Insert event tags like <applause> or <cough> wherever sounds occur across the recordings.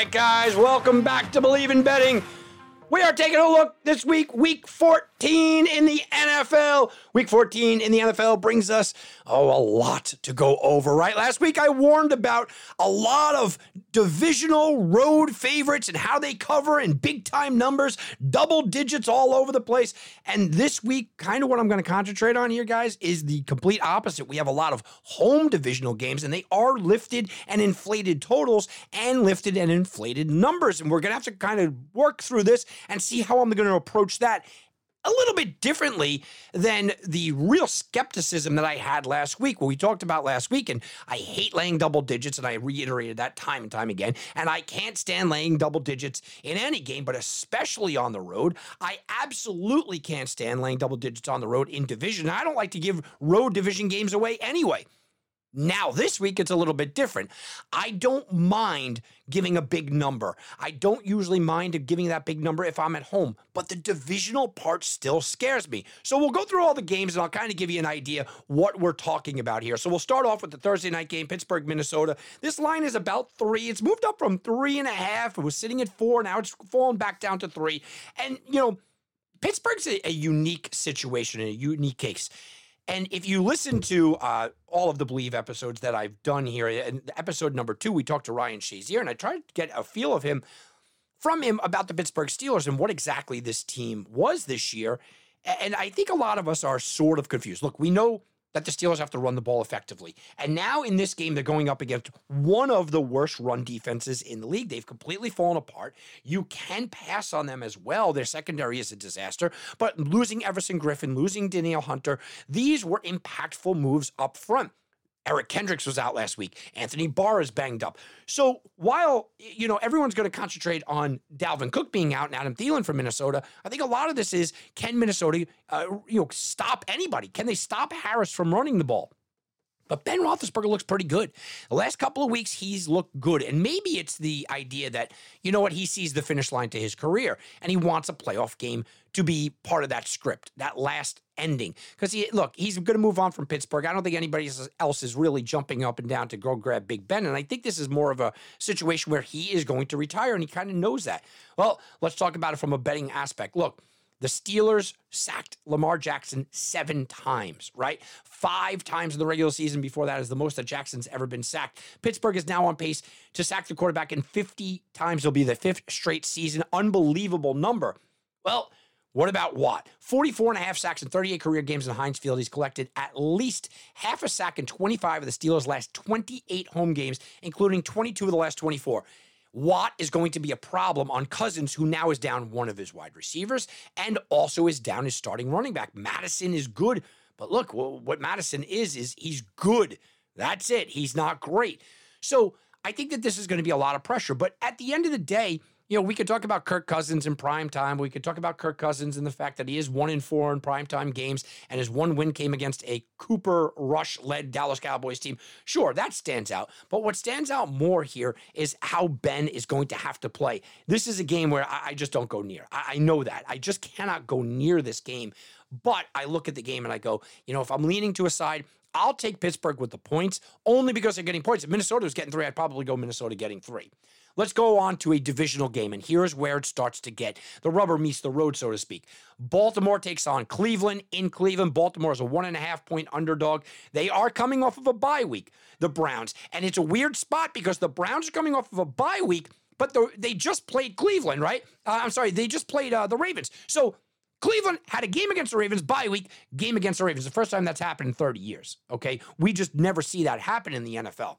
Right, guys, welcome back to Believe in Betting. We are taking a look this week, week 14 in the NFL. Week 14 in the NFL brings us, oh, a lot to go over, right? Last week I warned about a lot of divisional road favorites and how they cover in big time numbers, double digits all over the place. And this week, kind of what I'm going to concentrate on here, guys, is the complete opposite. We have a lot of home divisional games, and they are lifted and inflated totals and lifted and inflated numbers. And we're going to have to kind of work through this and see how I'm going to approach that a little bit differently than the real skepticism that I had last week, what we talked about last week. And I hate laying double digits, and I reiterated that time and time again. And I can't stand laying double digits in any game, but especially on the road. I absolutely can't stand laying double digits on the road in division. I don't like to give road division games away anyway. Now, this week, it's a little bit different. I don't mind giving a big number. I don't usually mind giving that big number if I'm at home, but the divisional part still scares me. So we'll go through all the games and I'll kind of give you an idea what we're talking about here. So we'll start off with the Thursday night game, Pittsburgh, Minnesota. This line is about three. It's moved up from three and a half. It was sitting at four. Now it's fallen back down to three. And, you know, Pittsburgh's a, a unique situation, a unique case and if you listen to uh, all of the Believe episodes that I've done here, and episode number two, we talked to Ryan Shazier, and I tried to get a feel of him from him about the Pittsburgh Steelers and what exactly this team was this year. And I think a lot of us are sort of confused. Look, we know that the Steelers have to run the ball effectively. And now in this game, they're going up against one of the worst run defenses in the league. They've completely fallen apart. You can pass on them as well. Their secondary is a disaster. But losing Everson Griffen, losing Danielle Hunter, these were impactful moves up front. Eric Kendricks was out last week. Anthony Barr is banged up. So while you know everyone's going to concentrate on Dalvin Cook being out and Adam Thielen from Minnesota, I think a lot of this is can Minnesota uh, you know stop anybody? Can they stop Harris from running the ball? But Ben Roethlisberger looks pretty good. The last couple of weeks, he's looked good. And maybe it's the idea that, you know what, he sees the finish line to his career and he wants a playoff game to be part of that script, that last ending. Because he look, he's going to move on from Pittsburgh. I don't think anybody else is really jumping up and down to go grab Big Ben. And I think this is more of a situation where he is going to retire and he kind of knows that. Well, let's talk about it from a betting aspect. Look, the Steelers sacked Lamar Jackson seven times, right? Five times in the regular season before that is the most that Jackson's ever been sacked. Pittsburgh is now on pace to sack the quarterback in 50 times. It'll be the fifth straight season. Unbelievable number. Well, what about Watt? 44 and a half sacks in 38 career games in Heinz Field. He's collected at least half a sack in 25 of the Steelers' last 28 home games, including 22 of the last 24. Watt is going to be a problem on Cousins, who now is down one of his wide receivers and also is down his starting running back. Mattison is good, but look, what Mattison is, is he's good. That's it. He's not great. So I think that this is going to be a lot of pressure. But at the end of the day, you know, we could talk about Kirk Cousins in prime time. We could talk about Kirk Cousins and the fact that he is one in four in prime time games, and his one win came against a Cooper Rush led Dallas Cowboys team. Sure, that stands out. But what stands out more here is how Ben is going to have to play. This is a game where I, I just don't go near. I, I know that. I just cannot go near this game. But I look at the game and I go, you know, if I'm leaning to a side, I'll take Pittsburgh with the points only because they're getting points. If Minnesota was getting three, I'd probably go Minnesota getting three. Let's go on to a divisional game, and here's where it starts to get the rubber meets the road, so to speak. Baltimore takes on Cleveland in Cleveland. Baltimore is a one and a half point underdog. They are coming off of a bye week, the Browns, and it's a weird spot because the Browns are coming off of a bye week, but the, they just played Cleveland, right? Uh, I'm sorry, they just played uh, the Ravens. So Cleveland had a game against the Ravens, bye week, game against the Ravens. The first time that's happened in 30 years. Okay. We just never see that happen in the NFL.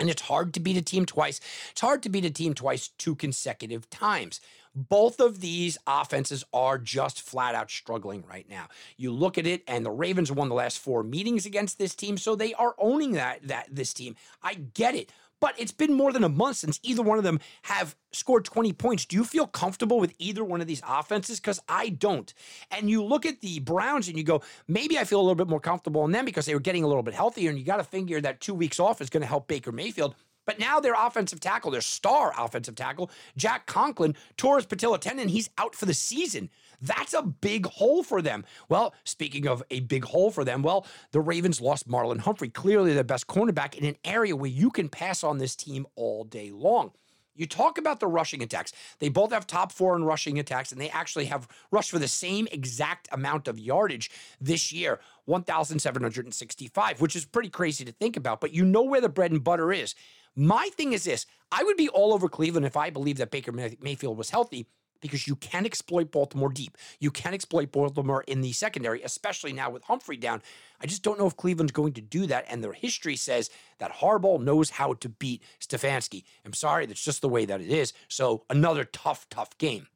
And it's hard to beat a team twice. It's hard to beat a team twice two consecutive times. Both of these offenses are just flat out struggling right now. You look at it, and the Ravens won the last four meetings against this team, so they are owning that that this team. I get it. But it's been more than a month since either one of them have scored 20 points. Do you feel comfortable with either one of these offenses? Because I don't. And you look at the Browns and you go, maybe I feel a little bit more comfortable in them because they were getting a little bit healthier. And you got to figure that two weeks off is going to help Baker Mayfield. But now their offensive tackle, their star offensive tackle, Jack Conklin, tore his patella tendon. He's out for the season. That's a big hole for them. Well, speaking of a big hole for them, well, the Ravens lost Marlon Humphrey, clearly their best cornerback in an area where you can pass on this team all day long. You talk about the rushing attacks. They both have top four in rushing attacks, and they actually have rushed for the same exact amount of yardage this year 1,765, which is pretty crazy to think about. But you know where the bread and butter is. My thing is this I would be all over Cleveland if I believed that Baker Mayfield was healthy because you can exploit Baltimore deep. You can exploit Baltimore in the secondary, especially now with Humphrey down. I just don't know if Cleveland's going to do that. And their history says that Harbaugh knows how to beat Stefanski. I'm sorry, that's just the way that it is. So another tough, tough game.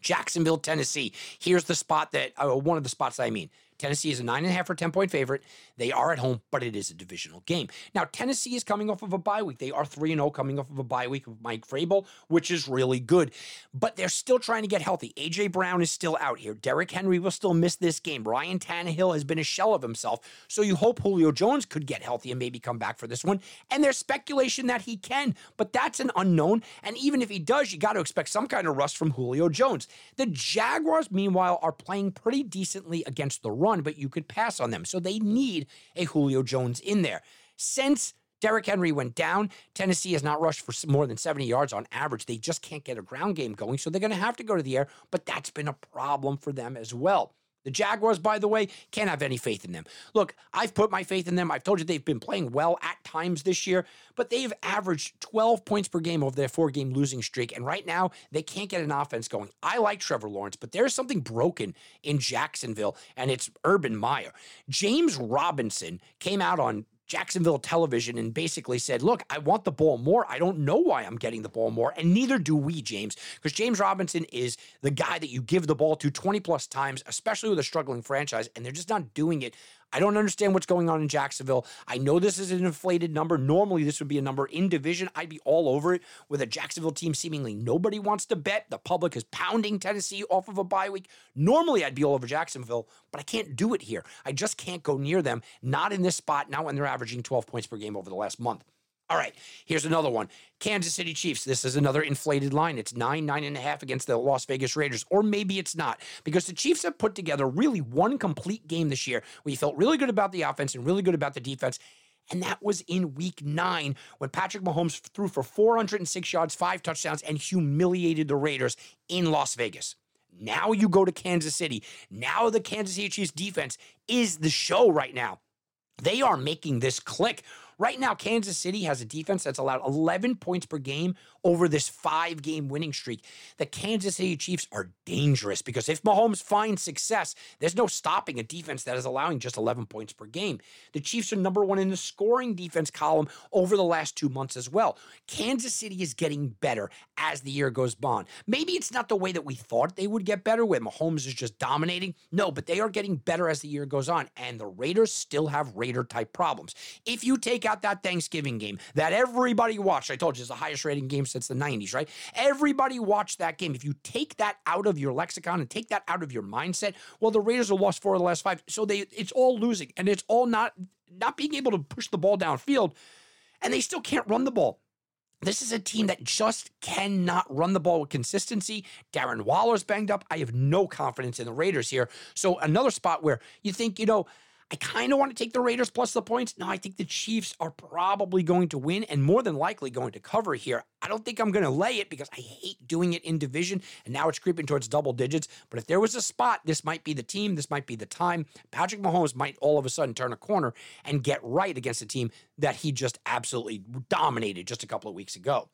Jacksonville, Tennessee. Here's the spot that, uh, one of the spots I mean. Tennessee is a nine and a half or 10 point favorite. They are at home, but it is a divisional game. Now, Tennessee is coming off of a bye week. They are 3 0 coming off of a bye week of Mike Vrabel, which is really good. But they're still trying to get healthy. A.J. Brown is still out here. Derrick Henry will still miss this game. Ryan Tannehill has been a shell of himself. So you hope Julio Jones could get healthy and maybe come back for this one. And there's speculation that he can, but that's an unknown. And even if he does, you got to expect some kind of rust from Julio Jones. The Jaguars, meanwhile, are playing pretty decently against the run, but you could pass on them. So they need a Julio Jones in there. Since Derrick Henry went down. Tennessee has not rushed for more than 70 yards on average. They just can't get a ground game going, so they're going to have to go to the air, but that's been a problem for them as well. The Jaguars, by the way, can't have any faith in them. Look, I've put my faith in them. I've told you they've been playing well at times this year, but they've averaged 12 points per game over their four game losing streak. And right now, they can't get an offense going. I like Trevor Lawrence, but there's something broken in Jacksonville, and it's Urban Meyer. James Robinson came out on Jacksonville television and basically said, Look, I want the ball more. I don't know why I'm getting the ball more. And neither do we, James, because James Robinson is the guy that you give the ball to 20 plus times, especially with a struggling franchise, and they're just not doing it I don't understand what's going on in Jacksonville. I know this is an inflated number. Normally, this would be a number in division. I'd be all over it with a Jacksonville team seemingly nobody wants to bet. The public is pounding Tennessee off of a bye week. Normally, I'd be all over Jacksonville, but I can't do it here. I just can't go near them. Not in this spot, not when they're averaging 12 points per game over the last month. All right, here's another one. Kansas City Chiefs. This is another inflated line. It's nine, nine and a half against the Las Vegas Raiders, or maybe it's not, because the Chiefs have put together really one complete game this year where you felt really good about the offense and really good about the defense. And that was in week nine when Patrick Mahomes threw for 406 yards, five touchdowns, and humiliated the Raiders in Las Vegas. Now you go to Kansas City. Now the Kansas City Chiefs defense is the show right now. They are making this click. Right now, Kansas City has a defense that's allowed 11 points per game over this five game winning streak. The Kansas City Chiefs are dangerous because if Mahomes finds success, there's no stopping a defense that is allowing just 11 points per game. The Chiefs are number one in the scoring defense column over the last two months as well. Kansas City is getting better as the year goes on. Maybe it's not the way that we thought they would get better, where Mahomes is just dominating. No, but they are getting better as the year goes on, and the Raiders still have Raider type problems. If you take out that Thanksgiving game that everybody watched, I told you it's the highest rating game since the 90s, right? Everybody watched that game. If you take that out of your lexicon and take that out of your mindset, well, the Raiders have lost four of the last five. So they it's all losing, and it's all not not being able to push the ball downfield, and they still can't run the ball. This is a team that just cannot run the ball with consistency. Darren Waller's banged up. I have no confidence in the Raiders here. So another spot where you think, you know, I kind of want to take the Raiders plus the points. No, I think the Chiefs are probably going to win and more than likely going to cover here. I don't think I'm going to lay it because I hate doing it in division and now it's creeping towards double digits. But if there was a spot, this might be the team, this might be the time. Patrick Mahomes might all of a sudden turn a corner and get right against a team that he just absolutely dominated just a couple of weeks ago.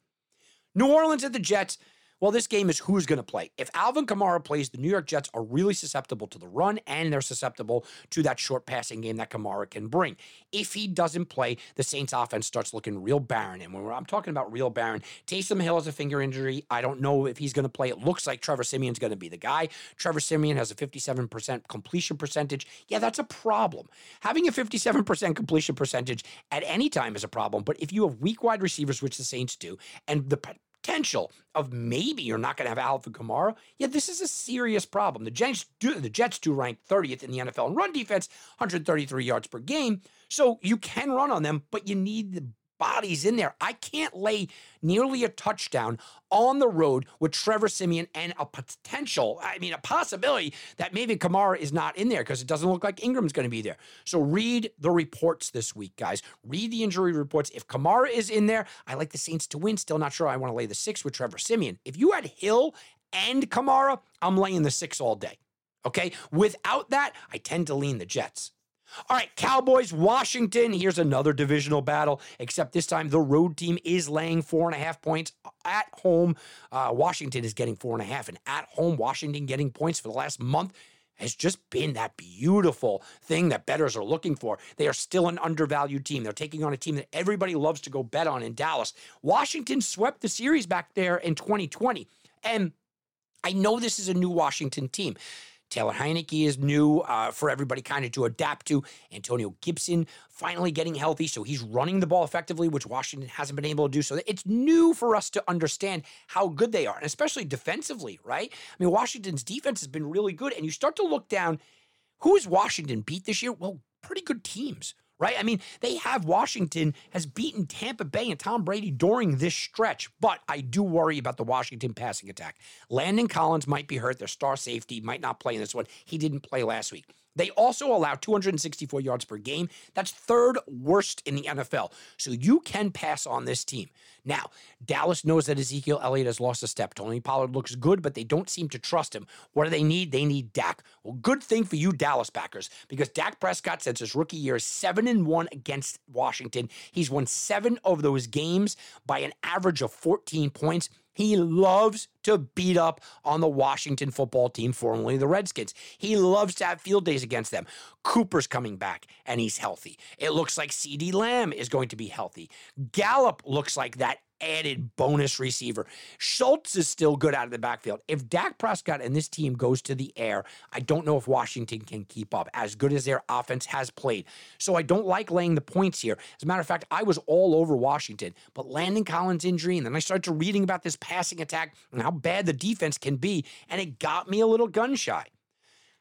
New Orleans at the Jets. Well, this game is who's going to play. If Alvin Kamara plays, the New York Jets are really susceptible to the run and they're susceptible to that short passing game that Kamara can bring. If he doesn't play, the Saints offense starts looking real barren. And when I'm talking about real barren, Taysom Hill has a finger injury. I don't know if he's going to play. It looks like Trevor Siemian's going to be the guy. Trevor Siemian has a 57% completion percentage. Yeah, that's a problem. Having a 57% completion percentage at any time is a problem. But if you have weak wide receivers, which the Saints do, and the potential of maybe you're not going to have Alvin Kamara, yeah, this is a serious problem. The Jets do the Jets do rank 30th in the NFL in run defense, 133 yards per game. So you can run on them, but you need the bodies in there. I can't lay nearly a touchdown on the road with Trevor Siemian and a potential, I mean, a possibility that maybe Kamara is not in there because it doesn't look like Ingram's going to be there. So read the reports this week, guys. Read the injury reports. If Kamara is in there, I like the Saints to win. Still not sure I want to lay the six with Trevor Siemian. If you had Hill and Kamara, I'm laying the six all day. Okay. Without that, I tend to lean the Jets. All right, Cowboys, Washington. Here's another divisional battle, except this time the road team is laying four and a half points at home. Uh, Washington is getting four and a half, and at home, Washington getting points for the last month has just been that beautiful thing that bettors are looking for. They are still an undervalued team. They're taking on a team that everybody loves to go bet on in Dallas. Washington swept the series back there in 2020. And I know this is a new Washington team. Taylor Heinicke is new uh, for everybody kind of to adapt to. Antonio Gibson finally getting healthy, so he's running the ball effectively, which Washington hasn't been able to do. So it's new for us to understand how good they are, and especially defensively, right? I mean, Washington's defense has been really good, and you start to look down. Who is Washington beat this year? Well, pretty good teams right? I mean, they have Washington has beaten Tampa Bay and Tom Brady during this stretch, but I do worry about the Washington passing attack. Landon Collins might be hurt. Their star safety might not play in this one. He didn't play last week. They also allow 264 yards per game. That's third worst in the NFL. So you can pass on this team. Now, Dallas knows that Ezekiel Elliott has lost a step. Tony Pollard looks good, but they don't seem to trust him. What do they need? They need Dak. Well, good thing for you, Dallas Packers, because Dak Prescott, since his rookie year, is 7 and 1 against Washington. He's won seven of those games by an average of 14 points. He loves to beat up on the Washington football team, formerly the Redskins. He loves to have field days against them. Cooper's coming back and he's healthy. It looks like CeeDee Lamb is going to be healthy. Gallup looks like that added bonus receiver. Schultz is still good out of the backfield. If Dak Prescott and this team goes to the air, I don't know if Washington can keep up as good as their offense has played. So I don't like laying the points here. As a matter of fact, I was all over Washington, but Landon Collins' injury, and then I started to reading about this passing attack and how bad the defense can be, and it got me a little gun shy.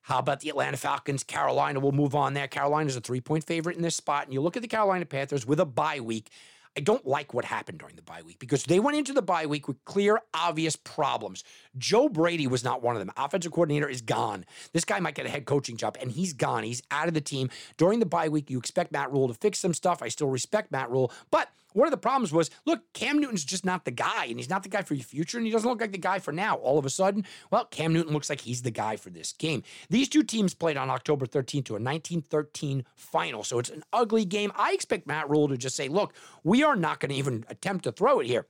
How about the Atlanta Falcons? Carolina will move on there. Carolina's a three point favorite in this spot. And you look at the Carolina Panthers with a bye week. I don't like what happened during the bye week because they went into the bye week with clear, obvious problems. Joe Brady was not one of them. Offensive coordinator is gone. This guy might get a head coaching job, and he's gone. He's out of the team. During the bye week, you expect Matt Rhule to fix some stuff. I still respect Matt Rhule, but one of the problems was look, Cam Newton's just not the guy, and he's not the guy for your future, and he doesn't look like the guy for now. All of a sudden, well, Cam Newton looks like he's the guy for this game. These two teams played on October 13th to a 1913 final, so it's an ugly game. I expect Matt Rhule to just say, look, we are not going to even attempt to throw it here.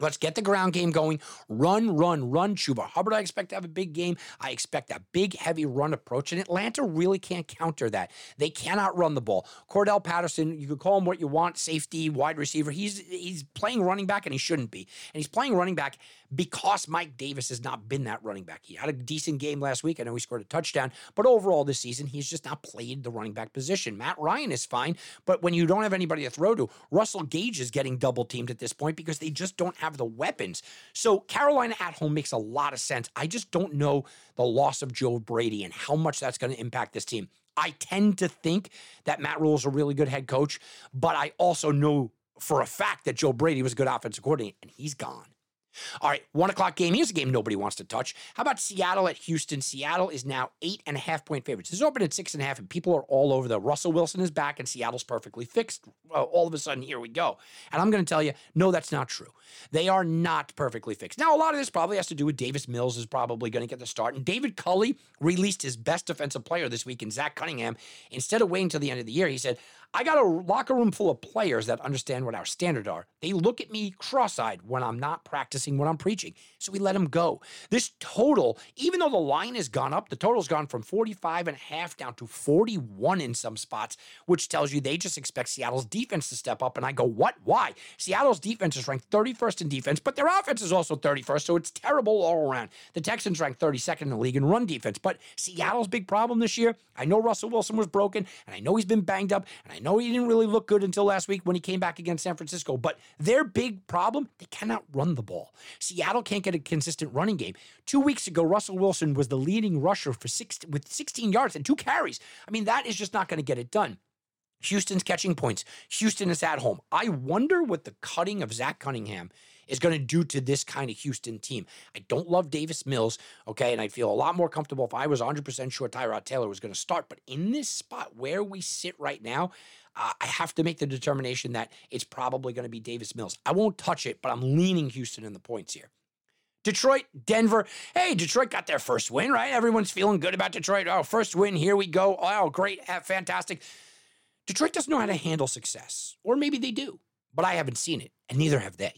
Let's get the ground game going. Run, run, run. Chuba Hubbard, I expect to have a big game. I expect that big, heavy run approach, and Atlanta really can't counter that. They cannot run the ball. Cordarrelle Patterson, you could call him what you want, safety, wide receiver. He's he's playing running back, and he shouldn't be. And he's playing running back because Mike Davis has not been that running back. He had a decent game last week. I know he scored a touchdown, but overall this season, he's just not played the running back position. Matt Ryan is fine, but when you don't have anybody to throw to, Russell Gage is getting double teamed at this point because they just don't have the weapons. So Carolina at home makes a lot of sense. I just don't know the loss of Joe Brady and how much that's going to impact this team. I tend to think that Matt Rhule is a really good head coach, but I also know for a fact that Joe Brady was a good offensive coordinator, and he's gone. All right, one o'clock game. Here's a game nobody wants to touch. How about Seattle at Houston? Seattle is now eight and a half point favorites. This opened at six and a half, and people are all over the Russell Wilson is back, and Seattle's perfectly fixed. Well, all of a sudden, here we go. And I'm going to tell you, no, that's not true. They are not perfectly fixed. Now, a lot of this probably has to do with Davis Mills is probably going to get the start, and David Culley released his best defensive player this week in Zach Cunningham. Instead of waiting until the end of the year, he said, I got a locker room full of players that understand what our standards are. They look at me cross eyed when I'm not practicing what I'm preaching. So we let them go. This total, even though the line has gone up, the total's gone from 45 and a half down to 41 in some spots, which tells you they just expect Seattle's defense to step up. And I go, what? Why? Seattle's defense is ranked 31st in defense, but their offense is also 31st. So it's terrible all around. The Texans ranked 32nd in the league in run defense. But Seattle's big problem this year, I know Russell Wilson was broken, and I know he's been banged up, and I know he didn't really look good until last week when he came back against San Francisco. But their big problem, they cannot run the ball. Seattle can't get a consistent running game. Two weeks ago, Russell Wilson was the leading rusher for six with 16 yards and two carries. I mean, that is just not going to get it done. Houston's catching points. Houston is at home. I wonder what the cutting of Zach Cunningham is going to do to this kind of Houston team. I don't love Davis Mills, okay, and I'd feel a lot more comfortable if I was 100% sure Tyrod Taylor was going to start. But in this spot where we sit right now, uh, I have to make the determination that it's probably going to be Davis Mills. I won't touch it, but I'm leaning Houston in the points here. Detroit, Denver. Hey, Detroit got their first win, right? Everyone's feeling good about Detroit. Oh, first win. Here we go. Oh, great. Fantastic. Detroit doesn't know how to handle success, or maybe they do, but I haven't seen it, and neither have they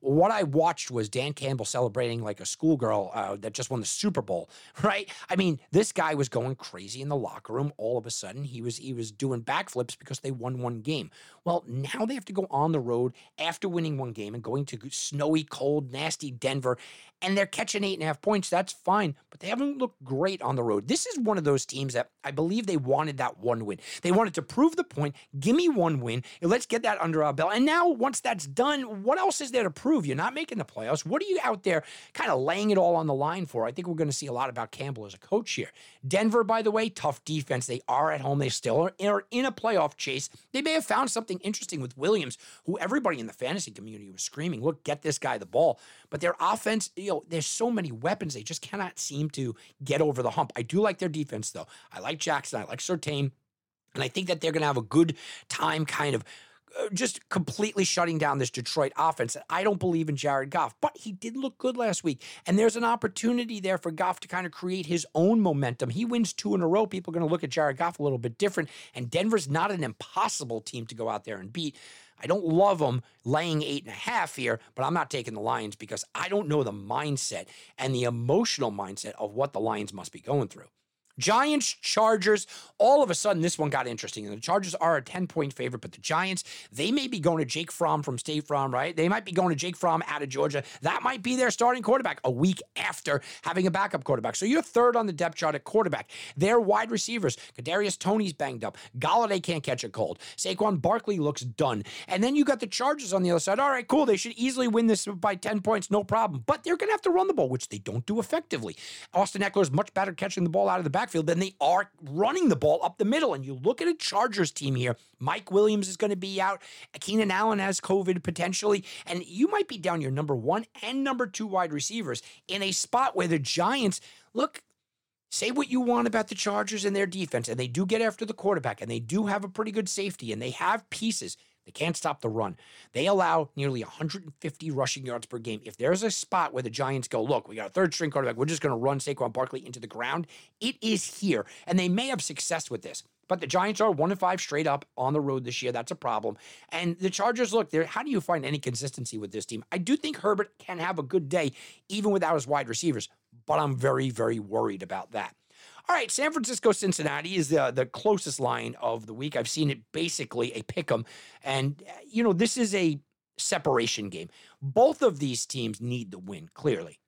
what I watched was Dan Campbell celebrating like a schoolgirl uh, that just won the Super Bowl, <laughs> right? I mean, this guy was going crazy in the locker room. All of a sudden, he was he was doing backflips because they won one game. Well, now they have to go on the road after winning one game and going to snowy, cold, nasty Denver, and they're catching eight and a half points. That's fine, but they haven't looked great on the road. This is one of those teams that I believe they wanted that one win. They wanted to prove the point. Give me one win. Let's get that under our belt. And now, once that's done, what else is there to prove? You're not making the playoffs. What are you out there kind of laying it all on the line for? I think we're going to see a lot about Campbell as a coach here. Denver, by the way, tough defense. They are at home. They still are in a playoff chase. They may have found something interesting with Williams, who everybody in the fantasy community was screaming, look, get this guy the ball. But their offense, you know, there's so many weapons. They just cannot seem to get over the hump. I do like their defense, though. I like Jackson. I like Surtain. And I think that they're going to have a good time kind of Uh, just completely shutting down this Detroit offense. I don't believe in Jared Goff, but he did look good last week. And there's an opportunity there for Goff to kind of create his own momentum. He wins two in a row. People are going to look at Jared Goff a little bit different. And Denver's not an impossible team to go out there and beat. I don't love them laying eight and a half here, but I'm not taking the Lions because I don't know the mindset and the emotional mindset of what the Lions must be going through. Giants, Chargers, all of a sudden this one got interesting. And the Chargers are a 10 point favorite, but the Giants, they may be going to Jake Fromm from State Farm, right? They might be going to Jake Fromm out of Georgia. That might be their starting quarterback a week after having a backup quarterback. So you're third on the depth chart at quarterback. Their wide receivers, Kadarius Toney's banged up. Golladay can't catch a cold. Saquon Barkley looks done. And then you got the Chargers on the other side. All right, cool. They should easily win this by 10 points, no problem. But they're going to have to run the ball, which they don't do effectively. Austin Ekeler is much better catching the ball out of the back backfield than they are running the ball up the middle. And you look at a Chargers team here. Mike Williams is going to be out. Keenan Allen has COVID potentially. And you might be down your number one and number two wide receivers in a spot where the Giants look. Say what you want about the Chargers and their defense, and they do get after the quarterback, and they do have a pretty good safety, and they have pieces. They can't stop the run. They allow nearly 150 rushing yards per game. If there's a spot where the Giants go, look, we got a third string quarterback, we're just going to run Saquon Barkley into the ground, it is here. And they may have success with this. But the Giants are one and five straight up on the road this year. That's a problem. And the Chargers, look, there. How do you find any consistency with this team? I do think Herbert can have a good day, even without his wide receivers. But I'm very, very worried about that. All right, San Francisco Cincinnati is the, the closest line of the week. I've seen it basically a pick 'em. And, uh, you know, this is a separation game. Both of these teams need the win, clearly.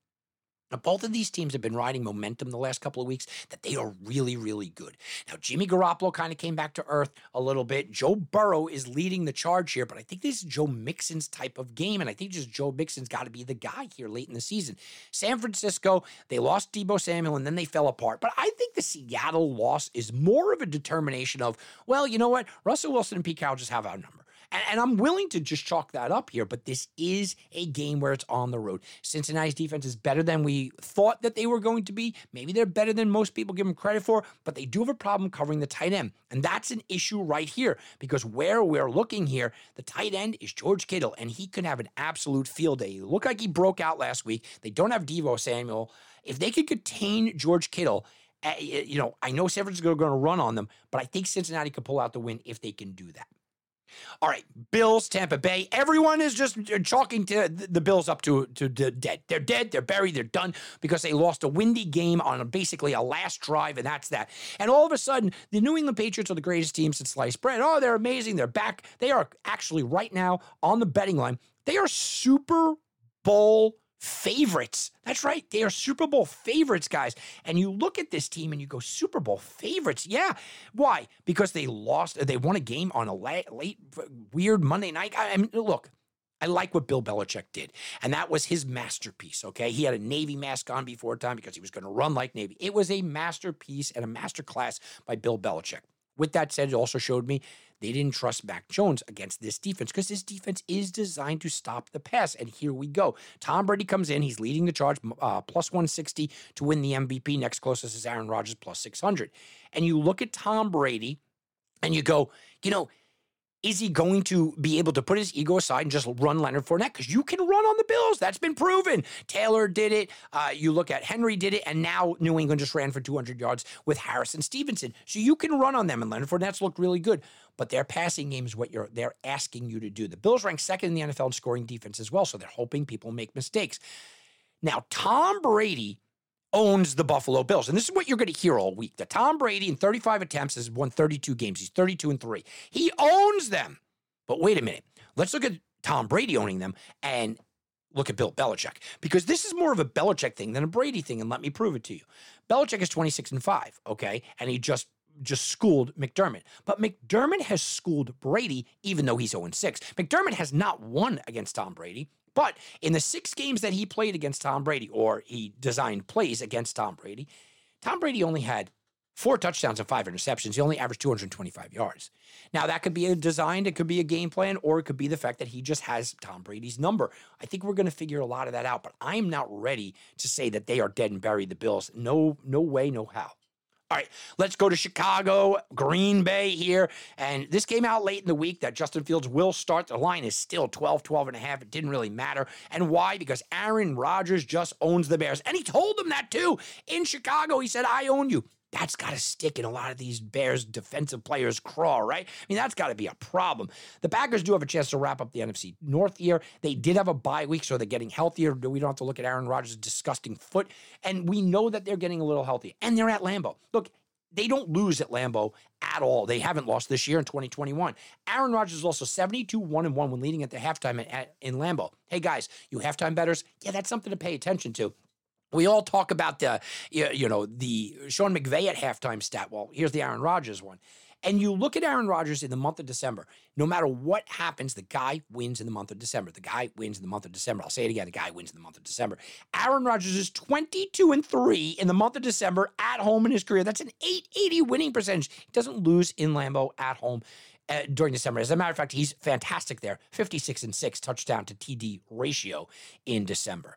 Now, both of these teams have been riding momentum the last couple of weeks that they are really, really good. Now, Jimmy Garoppolo kind of came back to earth a little bit. Joe Burrow is leading the charge here, but I think this is Joe Mixon's type of game, and I think just Joe Mixon's got to be the guy here late in the season. San Francisco, they lost Deebo Samuel and then they fell apart, but I think the Seattle loss is more of a determination of, well, you know what? Russell Wilson and Pete Carroll just have our number. And, and, I'm willing to just chalk that up here, but this is a game where it's on the road. Cincinnati's defense is better than we thought that they were going to be. Maybe they're better than most people give them credit for, but they do have a problem covering the tight end. And that's an issue right here because where we're looking here, the tight end is George Kittle, and he could have an absolute field day. He looked like he broke out last week. They don't have Deebo Samuel. If they could contain George Kittle, uh, you know, I know San Francisco are going to run on them, but I think Cincinnati could pull out the win if they can do that. All right, Bills, Tampa Bay. Everyone is just uh, chalking to the Bills up to, to, to dead. They're dead. They're buried. They're done because they lost a windy game on basically a last drive, and that's that. And all of a sudden, the New England Patriots are the greatest team since sliced bread. Oh, they're amazing. They're back. They are actually right now on the betting line. They are Super Bowl favorites. That's right. They are Super Bowl favorites, guys. And you look at this team and you go, Super Bowl favorites. Yeah. Why? Because they lost, they won a game on a late, late weird Monday night. I mean, look, I like what Bill Belichick did. And that was his masterpiece, okay? He had a Navy mask on before time because he was going to run like Navy. It was a masterpiece and a masterclass by Bill Belichick. With that said, it also showed me they didn't trust Mac Jones against this defense because this defense is designed to stop the pass. And here we go. Tom Brady comes in. He's leading the charge, uh, plus 160 to win the MVP. Next closest is Aaron Rodgers, plus 600. And you look at Tom Brady and you go, you know, is he going to be able to put his ego aside and just run Leonard Fournette? Because you can run on the Bills. That's been proven. Taylor did it. Uh, you look at Henry did it. And now New England just ran for 200 yards with Harrison Stevenson. So you can run on them. And Leonard Fournette's looked really good. But their passing game is what you're they're asking you to do. The Bills rank second in the NFL in scoring defense as well. So they're hoping people make mistakes. Now, Tom Brady owns the Buffalo Bills. And this is what you're going to hear all week. That Tom Brady in 35 attempts has won 32 games. He's 32 and 3. He owns them. But wait a minute. Let's look at Tom Brady owning them and look at Bill Belichick because this is more of a Belichick thing than a Brady thing and let me prove it to you. Belichick is 26 and 5, okay? And he just just schooled McDermott. But McDermott has schooled Brady even though he's 0 6. McDermott has not won against Tom Brady. But in the six games that he played against Tom Brady, or he designed plays against Tom Brady, Tom Brady only had four touchdowns and five interceptions. He only averaged 225 yards. Now, that could be a design, it could be a game plan, or it could be the fact that he just has Tom Brady's number. I think we're going to figure a lot of that out, but I'm not ready to say that they are dead and buried, the Bills. No, no way, no how. All right, let's go to Chicago, Green Bay here. And this came out late in the week that Justin Fields will start. The line is still 12, 12 and a half. It didn't really matter. And why? Because Aaron Rodgers just owns the Bears. And he told them that too in Chicago. He said, I own you. That's got to stick in a lot of these Bears defensive players' craw, right? I mean, that's got to be a problem. The Packers do have a chance to wrap up the NFC North here. They did have a bye week, so they're getting healthier. We don't have to look at Aaron Rodgers' disgusting foot. And we know that they're getting a little healthy. And they're at Lambeau. Look, they don't lose at Lambeau at all. They haven't lost this year in 2021. Aaron Rodgers is also 72 1 and 1 when leading at the halftime at, in Lambeau. Hey guys, you halftime bettors, yeah, that's something to pay attention to. We all talk about the, you know, the Sean McVay at halftime stat. Well, here's the Aaron Rodgers one. And you look at Aaron Rodgers in the month of December, no matter what happens, the guy wins in the month of December. The guy wins in the month of December. I'll say it again the guy wins in the month of December. Aaron Rodgers is 22 and 3 in the month of December at home in his career. That's an 880 winning percentage. He doesn't lose in Lambeau at home. Uh, during December. As a matter of fact, he's fantastic there 56 and 6 touchdown to TD ratio in December.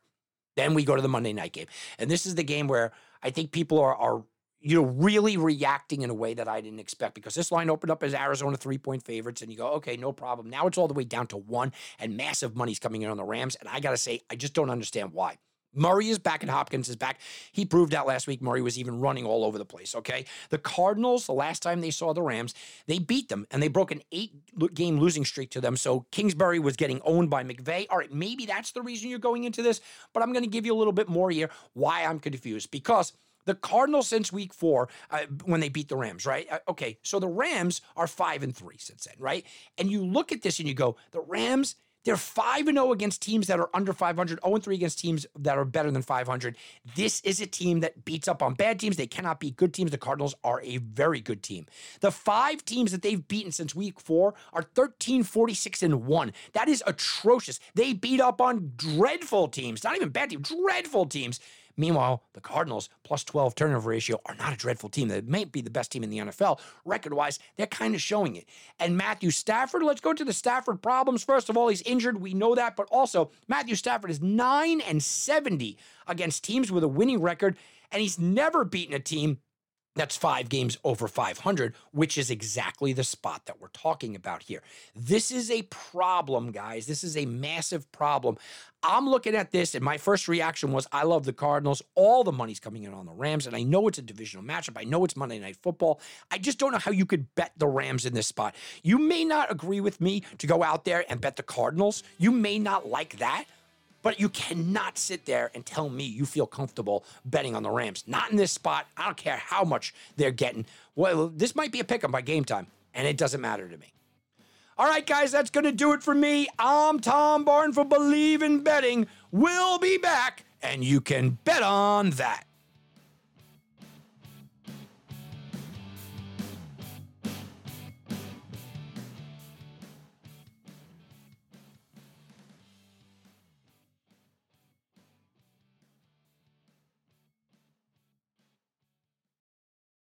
Then we go to the Monday night game. And this is the game where I think people are, are you know, really reacting in a way that I didn't expect because this line opened up as Arizona three point favorites, and you go, okay, no problem. Now it's all the way down to one, and massive money's coming in on the Rams. And I got to say, I just don't understand why. Murray is back and Hopkins is back. He proved that last week. Murray was even running all over the place. Okay. The Cardinals, the last time they saw the Rams, they beat them and they broke an eight game losing streak to them. So Kingsbury was getting owned by McVay. All right. Maybe that's the reason you're going into this, but I'm going to give you a little bit more here why I'm confused because. The Cardinals since week four, uh, when they beat the Rams, right? Uh, okay, so the Rams are five and three since then, right? And you look at this and you go, the Rams, they're 5 0 against teams that are under 500, 0 and 3 against teams that are better than 500. This is a team that beats up on bad teams. They cannot beat good teams. The Cardinals are a very good team. The five teams that they've beaten since week four are 13, 46, and 1. That is atrocious. They beat up on dreadful teams, not even bad teams, dreadful teams. Meanwhile, the Cardinals, plus 12 turnover ratio, are not a dreadful team. They may be the best team in the NFL. Record wise, they're kind of showing it. And Matthew Stafford, let's go to the Stafford problems. First of all, he's injured. We know that. But also, Matthew Stafford is 9 and 70 against teams with a winning record. And he's never beaten a team That's five games over 500, which is exactly the spot that we're talking about here. This is a problem, guys. This is a massive problem. I'm looking at this, and my first reaction was I love the Cardinals. All the money's coming in on the Rams, and I know it's a divisional matchup. I know it's Monday Night Football. I just don't know how you could bet the Rams in this spot. You may not agree with me to go out there and bet the Cardinals. You may not like that. But you cannot sit there and tell me you feel comfortable betting on the Rams. Not in this spot. I don't care how much they're getting. Well, this might be a pick 'em by game time, and it doesn't matter to me. All right, guys, that's going to do it for me. I'm Tom Barn for Believe in Betting. We'll be back, and you can bet on that.